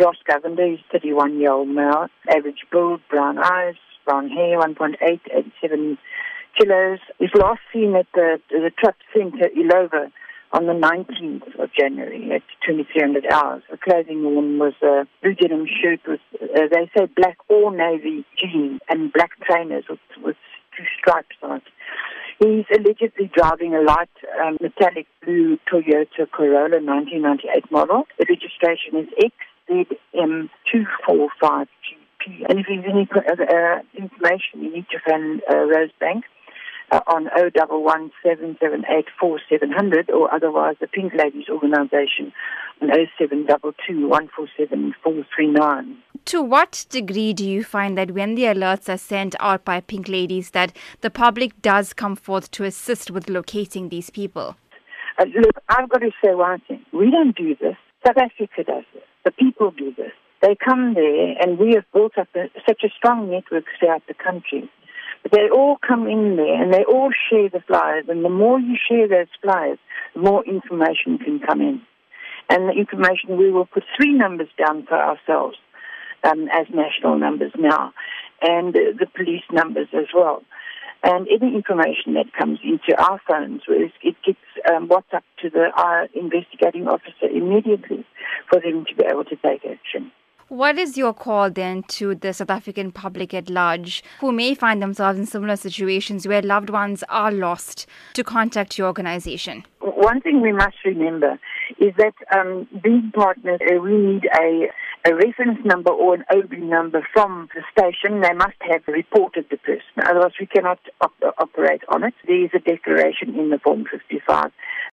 Ross Govender, he's 31 year old male, average build, brown eyes, brown hair, 1.8, 87 kilos. He's last seen at the, the Thrupps Centre, Illovo, on the 19th of January at 2300 hours. The clothing worn was a blue denim shirt with, uh, they say black or navy jeans and black trainers with, with two stripes on it. He's allegedly driving a light um, metallic blue Toyota Corolla 1998 model. The registration is XZM245GP. And if you have any uh, information, you need to phone uh, Rosebank uh, on 0117784 or otherwise the Pink Ladies Organisation on 0722147439. To what degree do you find that when the alerts are sent out by Pink Ladies that the public does come forth to assist with locating these people? Uh, look, I've got to say one thing. We don't do this. South Africa does this. The people do this. They come there, and we have built up a, such a strong network throughout the country. But they all come in there, and they all share the flyers. And the more you share those flyers, the more information can come in. And the information, we will put three numbers down for ourselves um, as national numbers now, and the police numbers as well. And any information that comes into our phones, it gets um, WhatsApp to the our investigating officer immediately for them to be able to take action. What is your call then to the South African public at large who may find themselves in similar situations where loved ones are lost to contact your organization? One thing we must remember is that um, being partners, uh, we need a, a reference number or an OB number from the station. They must have reported the person, otherwise we cannot op- operate on it. There is a declaration in the Form 55